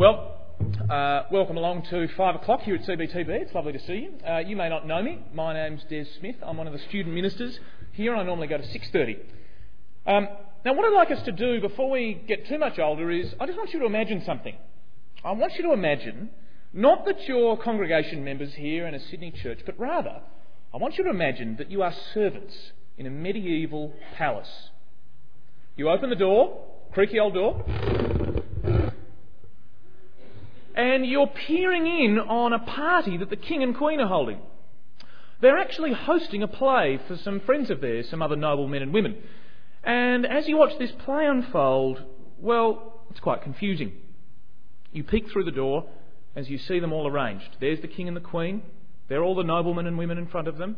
Well, uh, welcome along to 5 o'clock here at CBTB. It's lovely to see you. Uh, you may not know me. My name's Des Smith. I'm one of the student ministers here. And I normally go to 6.30. Um, now, what I'd like us to do before we get too much older is I just want you to imagine something. I want you to imagine not that you're congregation members here in a Sydney church, but rather I want you to imagine that you are servants in a medieval palace. You open the door, creaky old door, and you're peering in on a party that the King and Queen are holding. They're actually hosting a play for some friends of theirs, some other noble men and women. And as you watch this play unfold, well, it's quite confusing. You peek through the door as you see them all arranged. There's the King and the Queen. There are all the noblemen and women in front of them.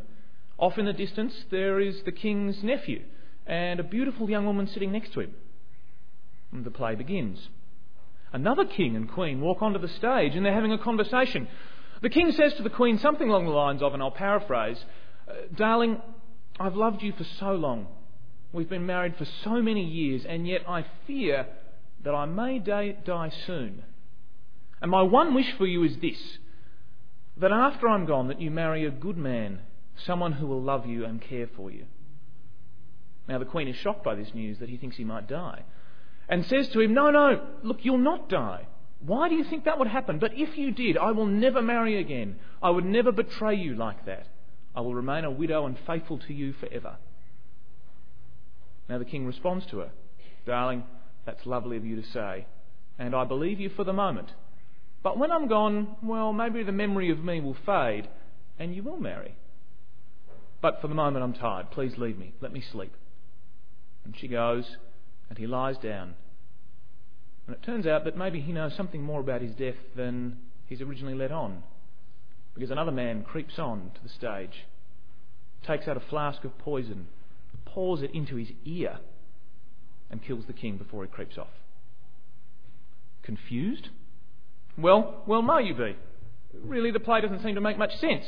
Off in the distance, there is the King's nephew and a beautiful young woman sitting next to him. And the play begins another king and queen walk onto the stage and they're having a conversation. The king says to the queen something along the lines of, and I'll paraphrase, uh, Darling, I've loved you for so long. We've been married for so many years, and yet I fear that I may die soon. And my one wish for you is this that after I'm gone, that you marry a good man, someone who will love you and care for you. Now, the Queen is shocked by this news that he thinks he might die and says to him, No, no, look, you'll not die. Why do you think that would happen? But if you did, I will never marry again. I would never betray you like that. I will remain a widow and faithful to you forever. Now the king responds to her, Darling, that's lovely of you to say, and I believe you for the moment. But when I'm gone, well, maybe the memory of me will fade, and you will marry. But for the moment, I'm tired. Please leave me. Let me sleep. And she goes, and he lies down. And it turns out that maybe he knows something more about his death than he's originally let on. Because another man creeps on to the stage, takes out a flask of poison, pours it into his ear, and kills the king before he creeps off. Confused? Well, well, may you be. Really, the play doesn't seem to make much sense.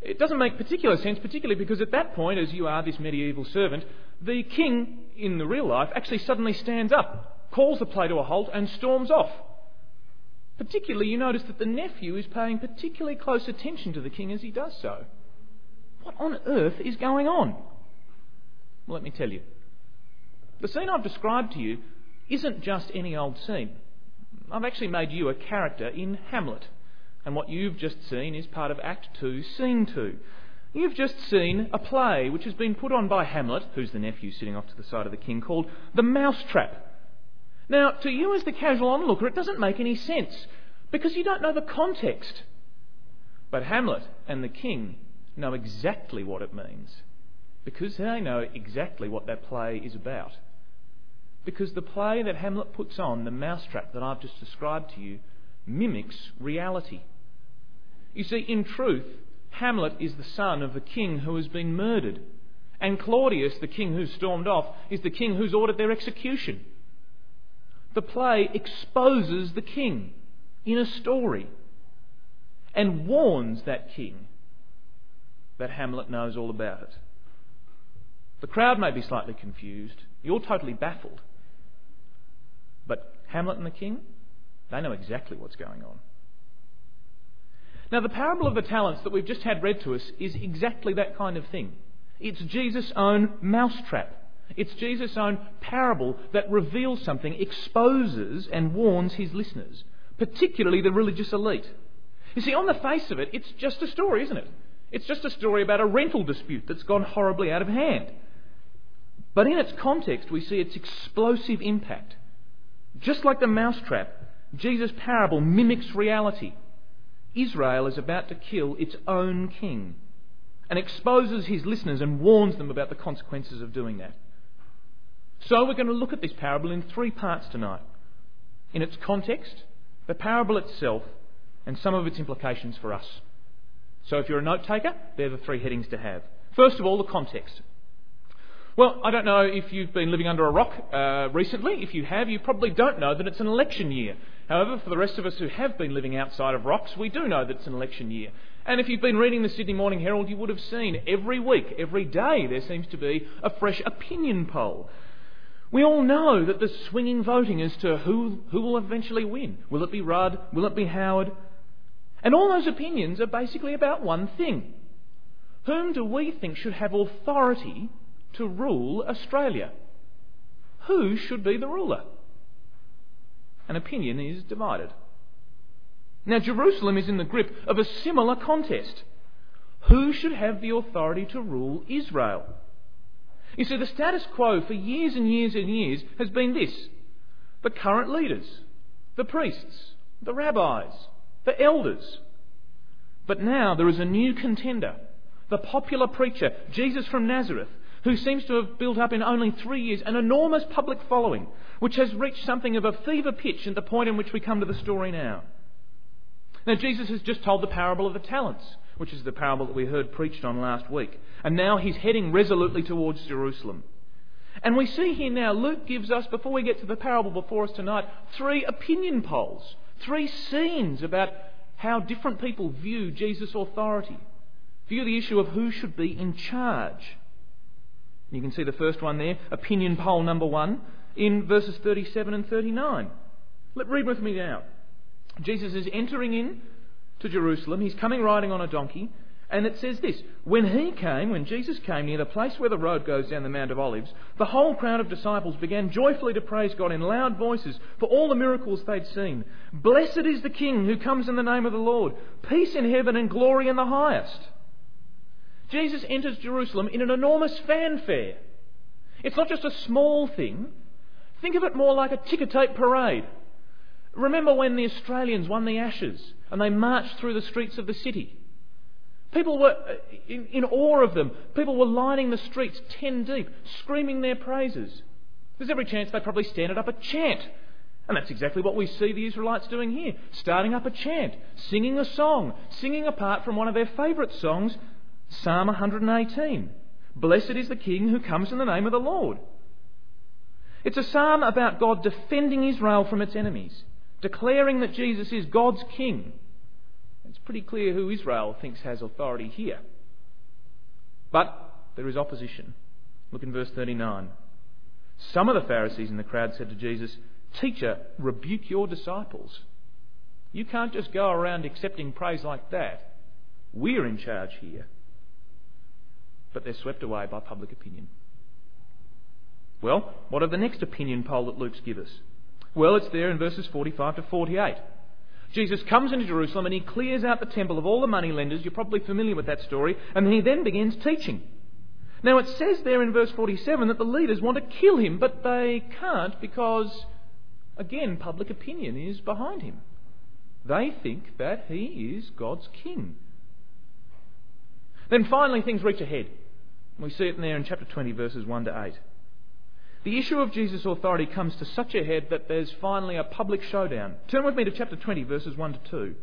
It doesn't make particular sense, particularly because at that point, as you are this medieval servant, the king in the real life actually suddenly stands up, calls the play to a halt, and storms off. Particularly, you notice that the nephew is paying particularly close attention to the king as he does so. What on earth is going on? Well, let me tell you. The scene I've described to you isn't just any old scene. I've actually made you a character in Hamlet. And what you've just seen is part of Act 2, Scene 2. You've just seen a play which has been put on by Hamlet, who's the nephew sitting off to the side of the king, called The Mousetrap. Now, to you as the casual onlooker, it doesn't make any sense because you don't know the context. But Hamlet and the king know exactly what it means because they know exactly what that play is about. Because the play that Hamlet puts on, The Mousetrap, that I've just described to you, mimics reality. You see, in truth, Hamlet is the son of the king who has been murdered. And Claudius, the king who stormed off, is the king who's ordered their execution. The play exposes the king in a story and warns that king that Hamlet knows all about it. The crowd may be slightly confused. You're totally baffled. But Hamlet and the king, they know exactly what's going on. Now, the parable of the talents that we've just had read to us is exactly that kind of thing. It's Jesus' own mousetrap. It's Jesus' own parable that reveals something, exposes and warns his listeners, particularly the religious elite. You see, on the face of it, it's just a story, isn't it? It's just a story about a rental dispute that's gone horribly out of hand. But in its context, we see its explosive impact. Just like the mousetrap, Jesus' parable mimics reality. Israel is about to kill its own king and exposes his listeners and warns them about the consequences of doing that. So we're going to look at this parable in three parts tonight. In its context, the parable itself, and some of its implications for us. So if you're a note taker, they're the three headings to have. First of all, the context. Well, I don't know if you've been living under a rock uh, recently. If you have, you probably don't know that it's an election year. However, for the rest of us who have been living outside of rocks, we do know that it's an election year. And if you've been reading the Sydney Morning Herald, you would have seen every week, every day, there seems to be a fresh opinion poll. We all know that the swinging voting as to who, who will eventually win. Will it be Rudd? Will it be Howard? And all those opinions are basically about one thing. Whom do we think should have authority to rule Australia? Who should be the ruler? An opinion is divided. Now, Jerusalem is in the grip of a similar contest. Who should have the authority to rule Israel? You see, the status quo for years and years and years has been this the current leaders, the priests, the rabbis, the elders. But now there is a new contender, the popular preacher, Jesus from Nazareth, who seems to have built up in only three years an enormous public following, which has reached something of a fever pitch at the point in which we come to the story now. Now, Jesus has just told the parable of the talents, which is the parable that we heard preached on last week. And now he's heading resolutely towards Jerusalem. And we see here now, Luke gives us, before we get to the parable before us tonight, three opinion polls, three scenes about how different people view Jesus' authority, view the issue of who should be in charge. You can see the first one there, opinion poll number one, in verses 37 and 39. Let read with me now. Jesus is entering in to Jerusalem. He's coming riding on a donkey. And it says this When he came, when Jesus came near the place where the road goes down the Mount of Olives, the whole crowd of disciples began joyfully to praise God in loud voices for all the miracles they'd seen. Blessed is the King who comes in the name of the Lord. Peace in heaven and glory in the highest. Jesus enters Jerusalem in an enormous fanfare. It's not just a small thing. Think of it more like a ticker tape parade. Remember when the Australians won the Ashes and they marched through the streets of the city? People were uh, in, in, awe of them. People were lining the streets ten deep, screaming their praises. There's every chance they probably stand up a chant. And that's exactly what we see the Israelites doing here starting up a chant, singing a song, singing apart from one of their favourite songs, Psalm 118. Blessed is the King who comes in the name of the Lord. It's a psalm about God defending Israel from its enemies declaring that Jesus is God's king. It's pretty clear who Israel thinks has authority here. But there is opposition. Look in verse 39. Some of the Pharisees in the crowd said to Jesus, Teacher, rebuke your disciples. You can't just go around accepting praise like that. We're in charge here. But they're swept away by public opinion. Well, what of the next opinion poll that Luke's give us? Well, it's there in verses 45 to 48. Jesus comes into Jerusalem and he clears out the temple of all the money lenders. You're probably familiar with that story. And he then begins teaching. Now, it says there in verse 47 that the leaders want to kill him, but they can't because, again, public opinion is behind him. They think that he is God's king. Then finally, things reach a head. We see it in there in chapter 20, verses 1 to 8. The issue of Jesus' authority comes to such a head that there's finally a public showdown. Turn with me to chapter 20, verses 1 to 2.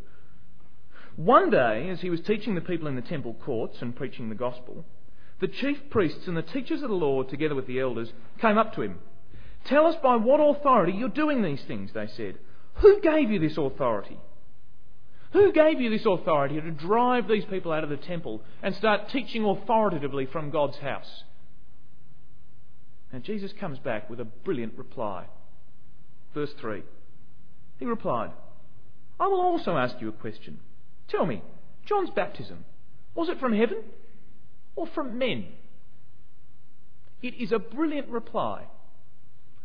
One day, as he was teaching the people in the temple courts and preaching the gospel, the chief priests and the teachers of the law, together with the elders, came up to him. Tell us by what authority you're doing these things, they said. Who gave you this authority? Who gave you this authority to drive these people out of the temple and start teaching authoritatively from God's house? And Jesus comes back with a brilliant reply. Verse 3. He replied, I will also ask you a question. Tell me, John's baptism, was it from heaven or from men? It is a brilliant reply.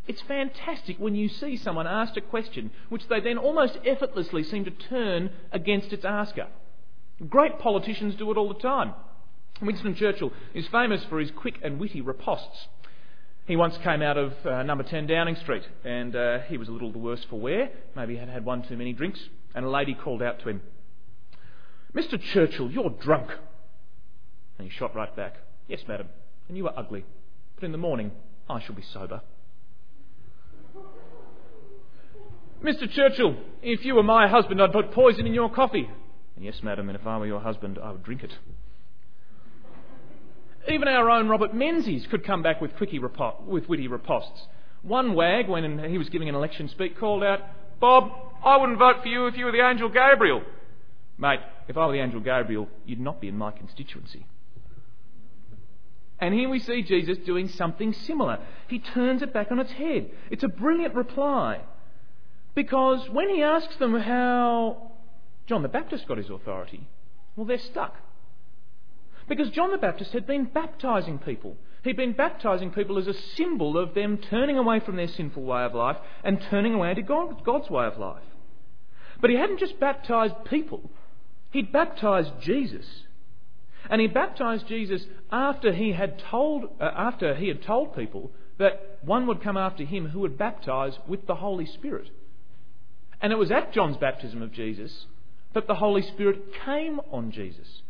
It's fantastic when you see someone asked a question which they then almost effortlessly seem to turn against its asker. Great politicians do it all the time. Winston Churchill is famous for his quick and witty ripostes. He once came out of uh, number 10 Downing Street and uh, he was a little the worse for wear. Maybe he had had one too many drinks. And a lady called out to him, Mr. Churchill, you're drunk. And he shot right back, Yes, madam, and you are ugly. But in the morning, I shall be sober. Mr. Churchill, if you were my husband, I'd put poison in your coffee. And yes, madam, and if I were your husband, I would drink it. Even our own Robert Menzies could come back with, with witty ripostes. One wag, when he was giving an election speech, called out, Bob, I wouldn't vote for you if you were the angel Gabriel. Mate, if I were the angel Gabriel, you'd not be in my constituency. And here we see Jesus doing something similar. He turns it back on its head. It's a brilliant reply. Because when he asks them how John the Baptist got his authority, well, they're stuck. Because John the Baptist had been baptizing people. He'd been baptizing people as a symbol of them turning away from their sinful way of life and turning away to God's way of life. But he hadn't just baptized people, he'd baptized Jesus. And he baptized Jesus after he had told, uh, after he had told people that one would come after him who would baptize with the Holy Spirit. And it was at John's baptism of Jesus that the Holy Spirit came on Jesus.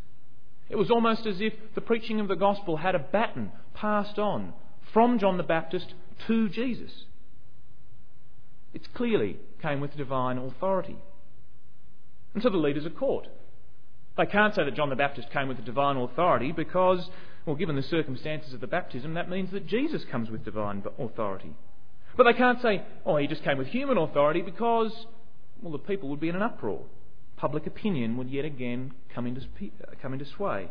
It was almost as if the preaching of the gospel had a baton passed on from John the Baptist to Jesus. It clearly came with divine authority. And so the leaders are caught. They can't say that John the Baptist came with divine authority because, well, given the circumstances of the baptism, that means that Jesus comes with divine authority. But they can't say, oh, he just came with human authority because, well, the people would be in an uproar. Public opinion would yet again come into, uh, come into sway.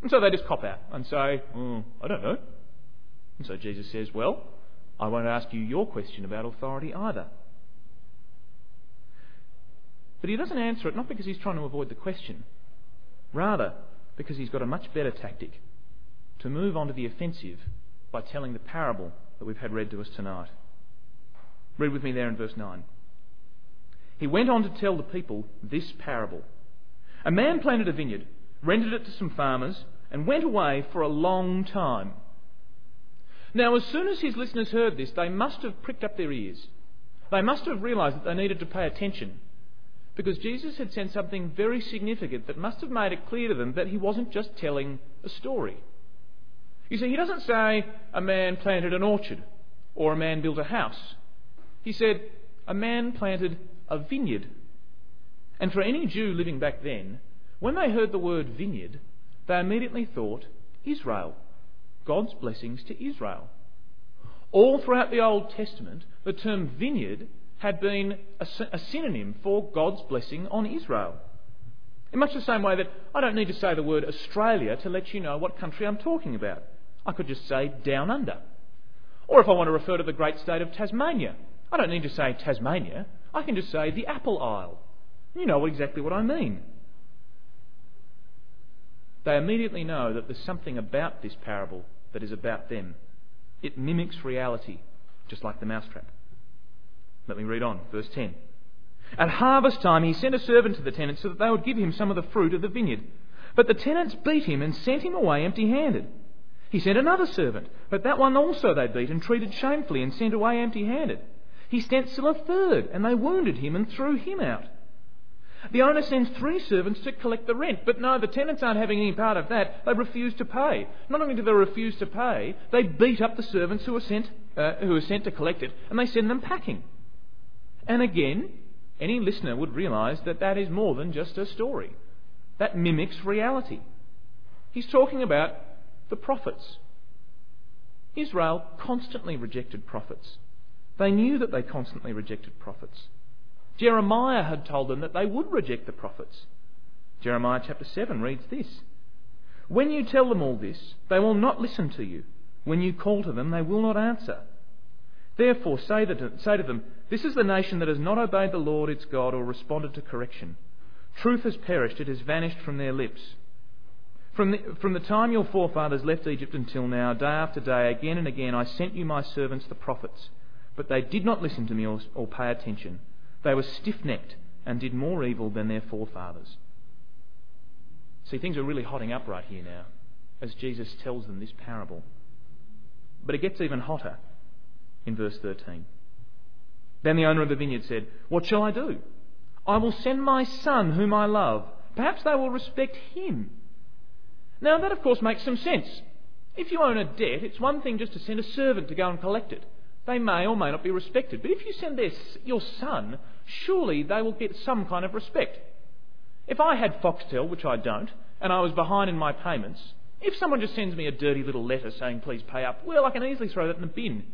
And so they just cop out and say, oh, I don't know. And so Jesus says, well, I won't ask you your question about authority either. But he doesn't answer it not because he's trying to avoid the question, rather because he's got a much better tactic to move on to the offensive by telling the parable that we've had read to us tonight. Read with me there in verse 9. He went on to tell the people this parable. A man planted a vineyard, rented it to some farmers, and went away for a long time. Now, as soon as his listeners heard this, they must have pricked up their ears. They must have realised that they needed to pay attention because Jesus had said something very significant that must have made it clear to them that he wasn't just telling a story. You see, he doesn't say a man planted an orchard or a man built a house. He said a man planted a vineyard. And for any Jew living back then, when they heard the word vineyard, they immediately thought Israel, God's blessings to Israel. All throughout the Old Testament, the term vineyard had been a, a synonym for God's blessing on Israel. In much the same way that I don't need to say the word Australia to let you know what country I'm talking about. I could just say down under. Or if I want to refer to the great state of Tasmania, I don't need to say Tasmania. I can just say the Apple Isle. You know exactly what I mean. They immediately know that there's something about this parable that is about them. It mimics reality, just like the mousetrap. Let me read on, verse 10. At harvest time, he sent a servant to the tenants so that they would give him some of the fruit of the vineyard. But the tenants beat him and sent him away empty handed. He sent another servant, but that one also they beat and treated shamefully and sent away empty handed. He sent still a third, and they wounded him and threw him out. The owner sends three servants to collect the rent, but no, the tenants aren't having any part of that. They refuse to pay. Not only do they refuse to pay, they beat up the servants who are sent, uh, who are sent to collect it, and they send them packing. And again, any listener would realize that that is more than just a story. That mimics reality. He's talking about the prophets. Israel constantly rejected prophets. They knew that they constantly rejected prophets. Jeremiah had told them that they would reject the prophets. Jeremiah chapter 7 reads this When you tell them all this, they will not listen to you. When you call to them, they will not answer. Therefore, say to, say to them, This is the nation that has not obeyed the Lord its God or responded to correction. Truth has perished, it has vanished from their lips. From the, from the time your forefathers left Egypt until now, day after day, again and again, I sent you my servants the prophets, but they did not listen to me or, or pay attention. They were stiff necked and did more evil than their forefathers. See, things are really hotting up right here now as Jesus tells them this parable. But it gets even hotter in verse 13. Then the owner of the vineyard said, What shall I do? I will send my son, whom I love. Perhaps they will respect him. Now, that of course makes some sense. If you own a debt, it's one thing just to send a servant to go and collect it. They may or may not be respected. But if you send their, your son, surely they will get some kind of respect. If I had Foxtel, which I don't, and I was behind in my payments, if someone just sends me a dirty little letter saying please pay up, well, I can easily throw that in the bin.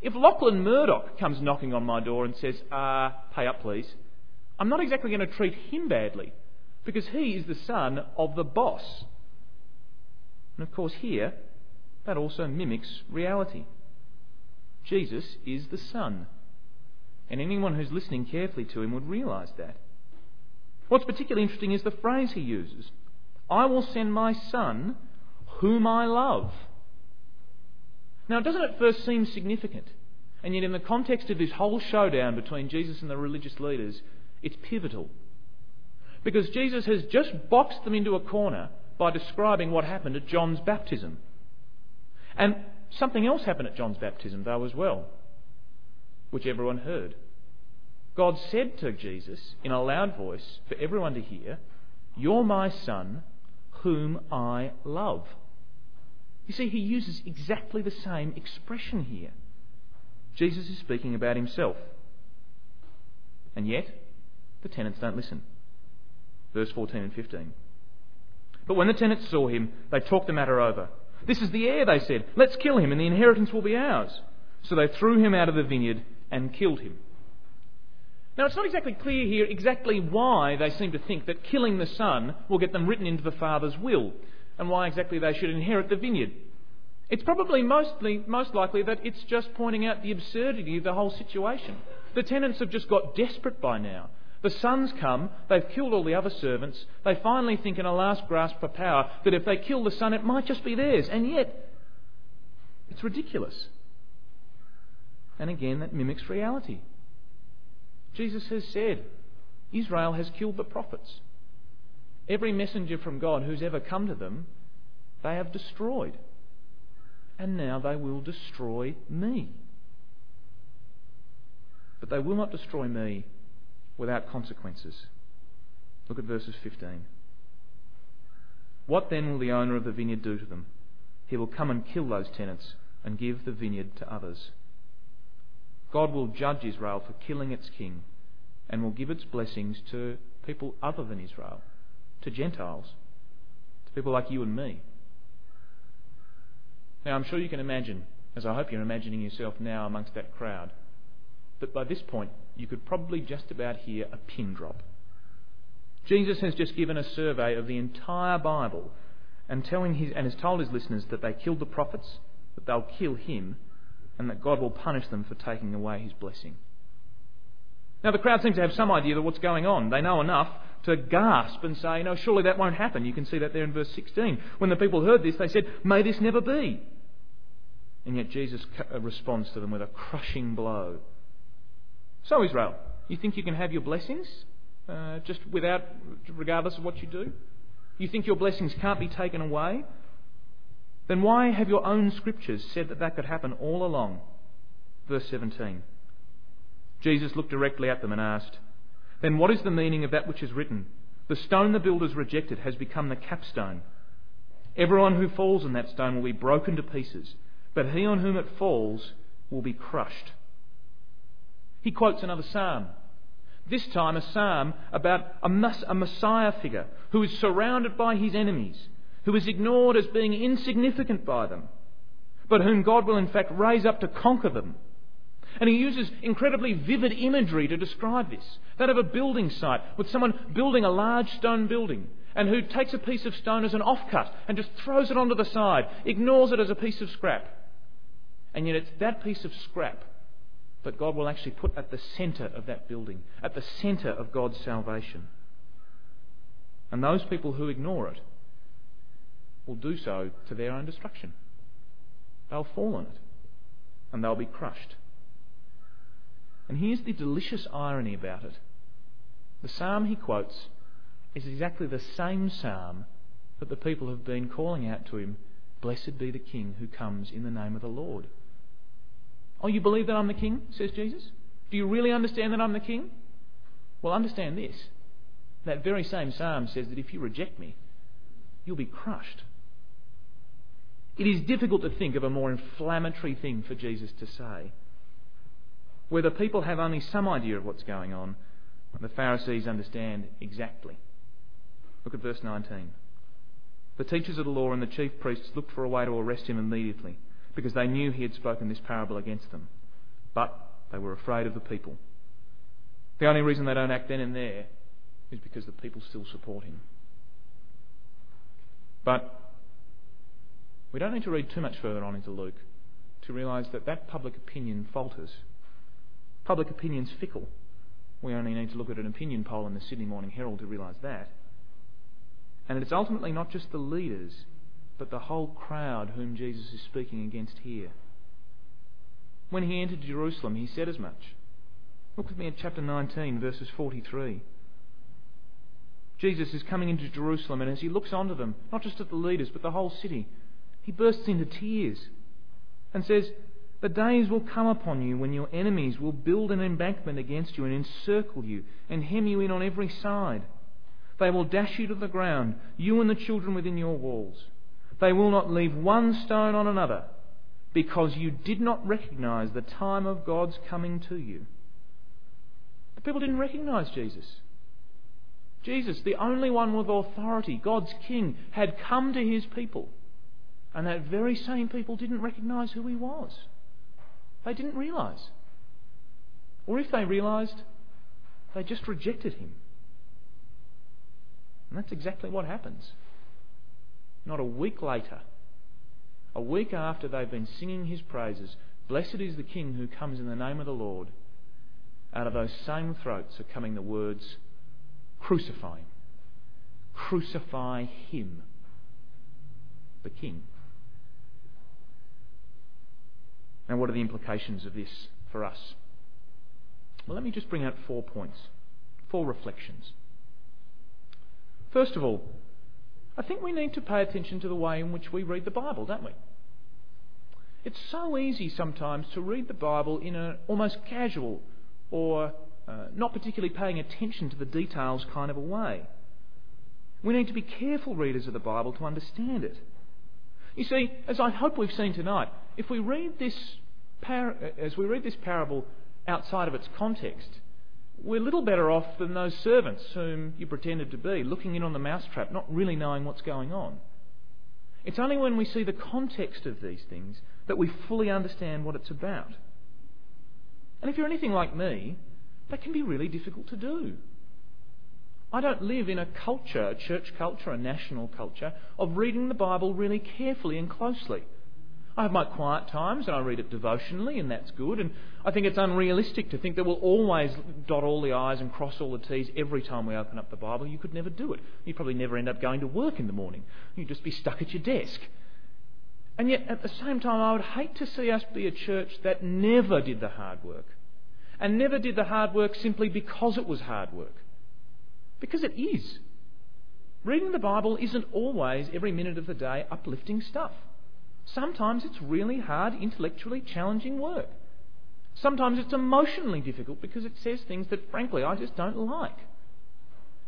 If Lachlan Murdoch comes knocking on my door and says, uh, pay up please, I'm not exactly going to treat him badly because he is the son of the boss. And of course, here, that also mimics reality. Jesus is the Son. And anyone who's listening carefully to him would realise that. What's particularly interesting is the phrase he uses I will send my Son, whom I love. Now, it doesn't it first seem significant? And yet, in the context of this whole showdown between Jesus and the religious leaders, it's pivotal. Because Jesus has just boxed them into a corner by describing what happened at John's baptism. And something else happened at John's baptism, though, as well, which everyone heard. God said to Jesus in a loud voice for everyone to hear, You're my son, whom I love. You see, he uses exactly the same expression here. Jesus is speaking about himself. And yet, the tenants don't listen. Verse 14 and 15. But when the tenants saw him, they talked the matter over. This is the heir, they said. Let's kill him, and the inheritance will be ours. So they threw him out of the vineyard and killed him. Now, it's not exactly clear here exactly why they seem to think that killing the son will get them written into the father's will, and why exactly they should inherit the vineyard. It's probably mostly, most likely that it's just pointing out the absurdity of the whole situation. The tenants have just got desperate by now. The sons come, they've killed all the other servants, they finally think in a last grasp for power that if they kill the son, it might just be theirs, and yet it's ridiculous. And again, that mimics reality. Jesus has said, Israel has killed the prophets. Every messenger from God who's ever come to them, they have destroyed. And now they will destroy me. But they will not destroy me without consequences. Look at verses 15. What then will the owner of the vineyard do to them? He will come and kill those tenants and give the vineyard to others. God will judge Israel for killing its king and will give its blessings to people other than Israel, to Gentiles, to people like you and me. Now, I'm sure you can imagine, as I hope you're imagining yourself now amongst that crowd, that by this point you could probably just about hear a pin drop. Jesus has just given a survey of the entire Bible and telling his and has told his listeners that they killed the prophets, that they'll kill him, and that God will punish them for taking away his blessing. Now, the crowd seems to have some idea of what's going on. They know enough to gasp and say, No, surely that won't happen. You can see that there in verse 16. When the people heard this, they said, May this never be. And yet Jesus uh, responds to them with a crushing blow. So, Israel, you think you can have your blessings uh, just without, regardless of what you do? You think your blessings can't be taken away? Then why have your own scriptures said that that could happen all along? Verse 17. Jesus looked directly at them and asked, Then what is the meaning of that which is written? The stone the builders rejected has become the capstone. Everyone who falls on that stone will be broken to pieces, but he on whom it falls will be crushed. He quotes another psalm. This time, a psalm about a, Messiah figure who is surrounded by his enemies, who is ignored as being insignificant by them, but whom God will in fact raise up to conquer them and he uses incredibly vivid imagery to describe this. That of a building site with someone building a large stone building and who takes a piece of stone as an offcut and just throws it onto the side, ignores it as a piece of scrap. And yet it's that piece of scrap that God will actually put at the centre of that building, at the centre of God's salvation. And those people who ignore it will do so to their own destruction. They'll fall on it and they'll be crushed. And here's the delicious irony about it the psalm he quotes is exactly the same psalm that the people have been calling out to him Blessed be the King who comes in the name of the Lord. Oh, you believe that I'm the King? says Jesus. Do you really understand that I'm the King? Well, understand this. That very same psalm says that if you reject me, you'll be crushed. It is difficult to think of a more inflammatory thing for Jesus to say where the people have only some idea of what's going on, the Pharisees understand exactly. Look at verse 19. The teachers of the law and the chief priests looked for a way to arrest him immediately, because they knew he had spoken this parable against them. But they were afraid of the people. The only reason they don't act then and there is because the people still support him. But We don't need to read too much further on into Luke to realise that that public opinion falters. Public opinion's fickle. We only need to look at an opinion poll in the Sydney Morning Herald to realise that. And it's ultimately not just the leaders, but the whole crowd whom Jesus is speaking against here. When he entered Jerusalem, he said as much. Look with me at chapter 19, verses 43. Jesus is coming into Jerusalem, and as he looks onto them, not just at the leaders, but the whole city, he bursts into tears and says, The days will come upon you when your enemies will build an embankment against you and encircle you and hem you in on every side. They will dash you to the ground, you and the children within your walls. They will not leave one stone on another, because you did not recognize the time of God's coming to you. The people didn't recognize Jesus. Jesus, the only one with authority, God's King, had come to his people. And that very same people didn't recognize who he was. They didn't realize. Or if they realized, they just rejected him. And that's exactly what happens. Not a week later, a week after they've been singing his praises, Blessed is the King who comes in the name of the Lord, out of those same throats are coming the words, Crucify him. Crucify him, the King. Now, what are the implications of this for us? Well, let me just bring out four points, four reflections. First of all, I think we need to pay attention to the way in which we read the Bible, don't we? It's so easy sometimes to read the Bible in an almost casual or uh, not particularly paying attention to the details kind of a way. We need to be careful readers of the Bible to understand it. You see, as I hope we've seen tonight, if we read this par- as we read this parable outside of its context, we're little better off than those servants whom you pretended to be, looking in on the mousetrap, not really knowing what's going on. It's only when we see the context of these things that we fully understand what it's about. And if you're anything like me, that can be really difficult to do. I don't live in a culture, a church culture, a national culture, of reading the Bible really carefully and closely. I have my quiet times and I read it devotionally, and that's good. And I think it's unrealistic to think that we'll always dot all the I's and cross all the T's every time we open up the Bible. You could never do it. You'd probably never end up going to work in the morning. You'd just be stuck at your desk. And yet, at the same time, I would hate to see us be a church that never did the hard work. And never did the hard work simply because it was hard work. Because it is. Reading the Bible isn't always, every minute of the day, uplifting stuff. Sometimes it's really hard, intellectually challenging work. Sometimes it's emotionally difficult because it says things that, frankly, I just don't like.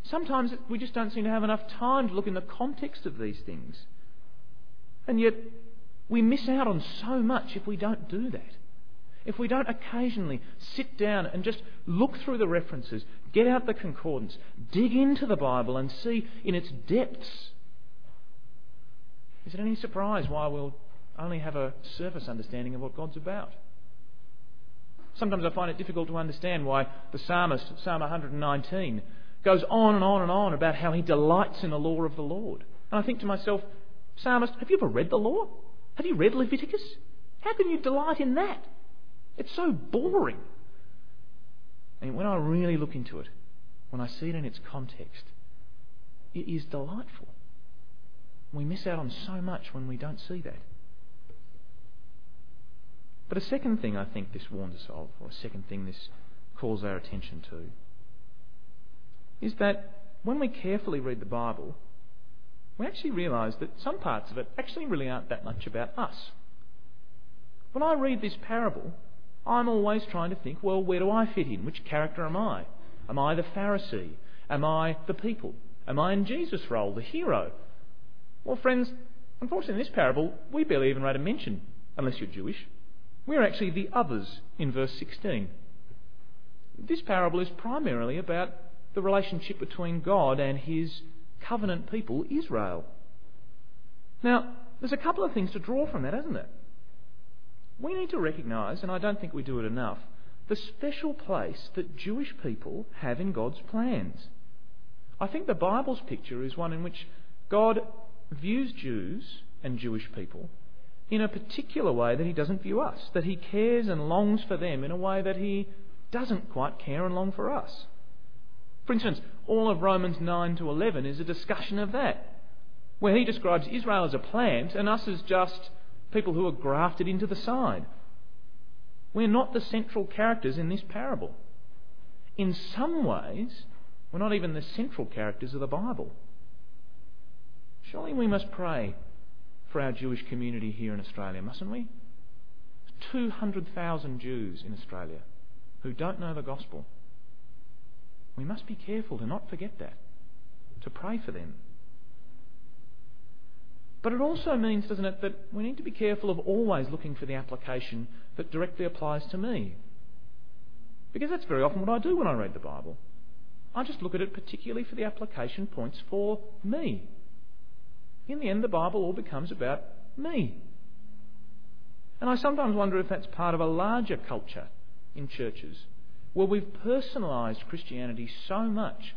Sometimes we just don't seem to have enough time to look in the context of these things. And yet, we miss out on so much if we don't do that. If we don't occasionally sit down and just look through the references, get out the concordance, dig into the Bible and see in its depths, is it any surprise why we'll only have a surface understanding of what God's about. Sometimes I find it difficult to understand why the psalmist, Psalm 119, goes on and on and on about how he delights in the law of the Lord. And I think to myself, Psalmist, have you ever read the law? Have you read Leviticus? How can you delight in that? It's so boring. And when I really look into it, when I see it in its context, it is delightful. We miss out on so much when we don't see that. But a second thing I think this warns us of, or a second thing this calls our attention to, is that when we carefully read the Bible, we actually realise that some parts of it actually really aren't that much about us. When I read this parable, I'm always trying to think, well, where do I fit in? Which character am I? Am I the Pharisee? Am I the people? Am I in Jesus' role, the hero? Well, friends, unfortunately, in this parable, we barely even read a mention, unless you're Jewish, we're actually the others in verse 16. This parable is primarily about the relationship between God and his covenant people, Israel. Now, there's a couple of things to draw from that, isn't it? We need to recognise, and I don't think we do it enough, the special place that Jewish people have in God's plans. I think the Bible's picture is one in which God views Jews and Jewish people in a particular way that he doesn't view us, that he cares and longs for them in a way that he doesn't quite care and long for us. For instance, all of Romans 9 to 11 is a discussion of that, where he describes Israel as a plant and us as just people who are grafted into the side. We're not the central characters in this parable. In some ways, we're not even the central characters of the Bible. Surely we must pray for our Jewish community here in Australia, mustn't we? 200,000 Jews in Australia who don't know the gospel. We must be careful to not forget that, to pray for them. But it also means, doesn't it, that we need to be careful of always looking for the application that directly applies to me. Because that's very often what I do when I read the Bible. I just look at it particularly for the application points for me. In the end, the Bible all becomes about me. And I sometimes wonder if that's part of a larger culture in churches where we've personalised Christianity so much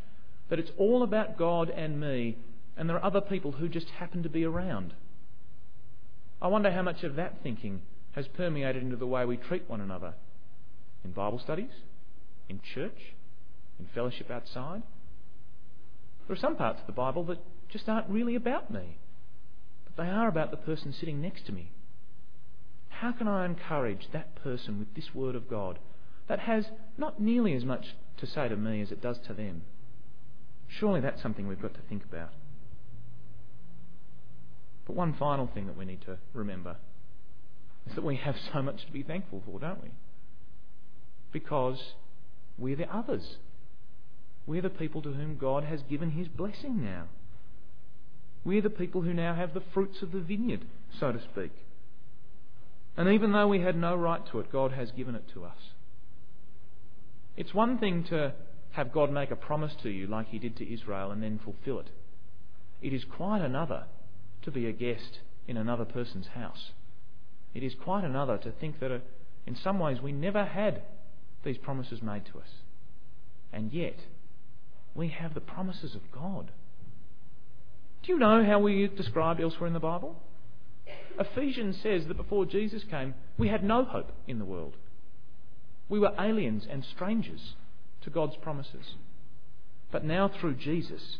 that it's all about God and me, and there are other people who just happen to be around. I wonder how much of that thinking has permeated into the way we treat one another in Bible studies, in church, in fellowship outside. There are some parts of the Bible that just aren't really about me, but they are about the person sitting next to me. How can I encourage that person with this Word of God that has not nearly as much to say to me as it does to them? Surely that's something we've got to think about. But one final thing that we need to remember is that we have so much to be thankful for, don't we? Because we're the others. We're the people to whom God has given His blessing now. We're the people who now have the fruits of the vineyard, so to speak. And even though we had no right to it, God has given it to us. It's one thing to have God make a promise to you like He did to Israel and then fulfill it. It is quite another to be a guest in another person's house. It is quite another to think that uh, in some ways we never had these promises made to us. And yet, we have the promises of God. Do you know how we described elsewhere in the Bible? Ephesians says that before Jesus came, we had no hope in the world. We were aliens and strangers to God's promises. But now, through Jesus,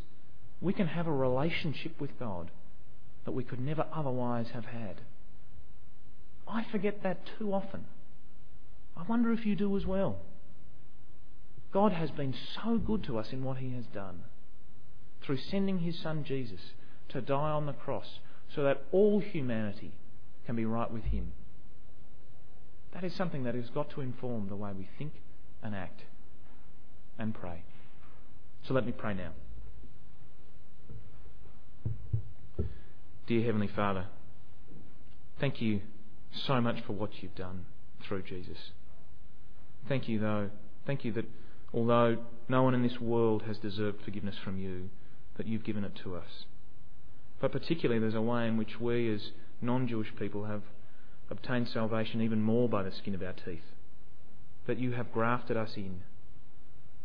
we can have a relationship with God that we could never otherwise have had. I forget that too often. I wonder if you do as well. God has been so good to us in what He has done through sending His Son Jesus to die on the cross so that all humanity can be right with Him. That is something that has got to inform the way we think and act and pray. So let me pray now. Dear Heavenly Father, thank you so much for what you've done through Jesus. Thank you, though. Thank you that although no one in this world has deserved forgiveness from you, that you've given it to us. But particularly, there's a way in which we, as non Jewish people, have obtained salvation even more by the skin of our teeth. That you have grafted us in.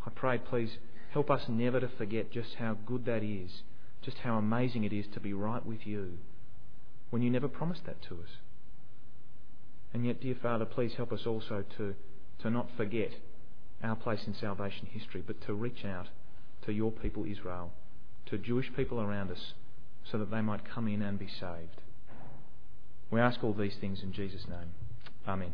I pray, please help us never to forget just how good that is, just how amazing it is to be right with you when you never promised that to us. And yet, dear Father, please help us also to, to not forget our place in salvation history, but to reach out to your people Israel, to Jewish people around us, so that they might come in and be saved. We ask all these things in Jesus' name. Amen.